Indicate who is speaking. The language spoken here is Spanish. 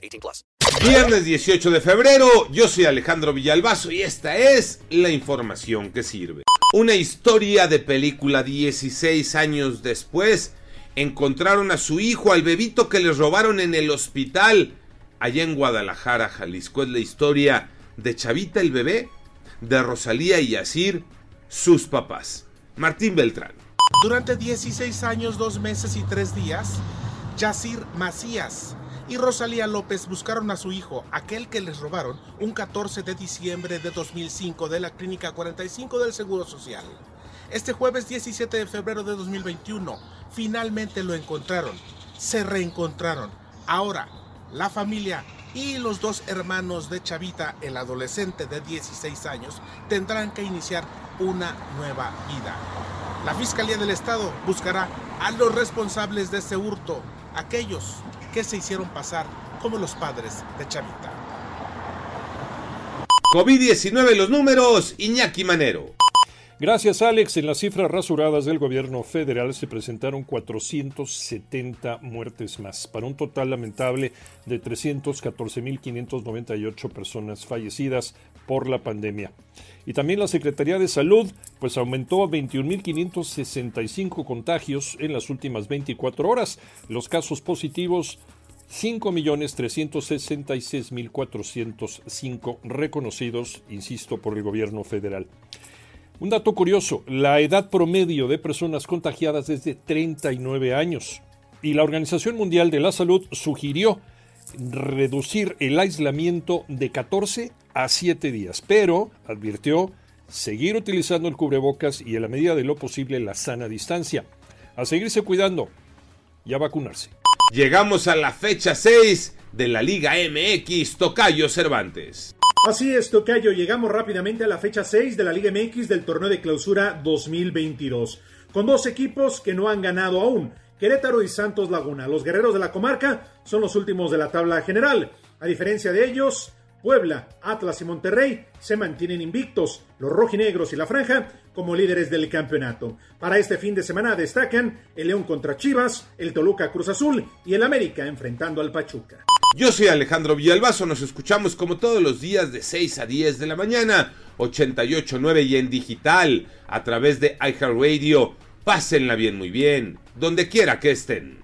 Speaker 1: 18 plus.
Speaker 2: Viernes 18 de febrero, yo soy Alejandro Villalbazo y esta es la información que sirve. Una historia de película 16 años después. Encontraron a su hijo, al bebito que les robaron en el hospital allá en Guadalajara, Jalisco. Es la historia de Chavita el bebé de Rosalía y Yacir, sus papás. Martín Beltrán.
Speaker 3: Durante 16 años, 2 meses y 3 días, Yacir Macías y Rosalía López buscaron a su hijo, aquel que les robaron un 14 de diciembre de 2005 de la Clínica 45 del Seguro Social. Este jueves 17 de febrero de 2021, finalmente lo encontraron, se reencontraron. Ahora, la familia y los dos hermanos de Chavita, el adolescente de 16 años, tendrán que iniciar una nueva vida. La Fiscalía del Estado buscará a los responsables de ese hurto, aquellos que se hicieron pasar como los padres de Chavita.
Speaker 2: COVID-19 los números, Iñaki Manero.
Speaker 4: Gracias, Alex. En las cifras rasuradas del gobierno federal se presentaron 470 muertes más, para un total lamentable de 314.598 personas fallecidas por la pandemia. Y también la Secretaría de Salud pues aumentó a 21.565 contagios en las últimas 24 horas. Los casos positivos 5.366.405 reconocidos, insisto, por el gobierno federal. Un dato curioso, la edad promedio de personas contagiadas es de 39 años y la Organización Mundial de la Salud sugirió reducir el aislamiento de 14 a 7 días, pero advirtió seguir utilizando el cubrebocas y en la medida de lo posible la sana distancia. A seguirse cuidando y a vacunarse.
Speaker 2: Llegamos a la fecha 6 de la Liga MX Tocayo Cervantes.
Speaker 5: Así es, Tocayo, llegamos rápidamente a la fecha 6 de la Liga MX del torneo de clausura 2022, con dos equipos que no han ganado aún, Querétaro y Santos Laguna. Los guerreros de la comarca son los últimos de la tabla general. A diferencia de ellos, Puebla, Atlas y Monterrey se mantienen invictos, los rojinegros y la franja como líderes del campeonato. Para este fin de semana destacan el León contra Chivas, el Toluca Cruz Azul y el América enfrentando al Pachuca.
Speaker 2: Yo soy Alejandro Villalbazo, nos escuchamos como todos los días de 6 a 10 de la mañana, 88.9 y en digital, a través de iHeartRadio. Pásenla bien, muy bien, donde quiera que estén.